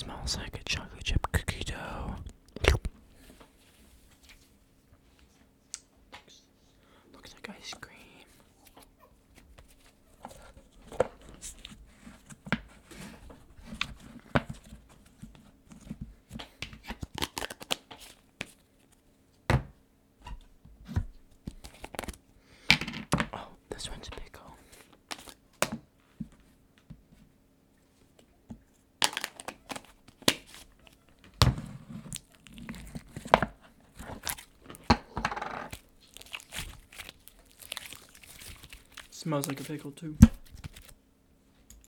smells like a chocolate chip cookie dough. Smells like a pickle too.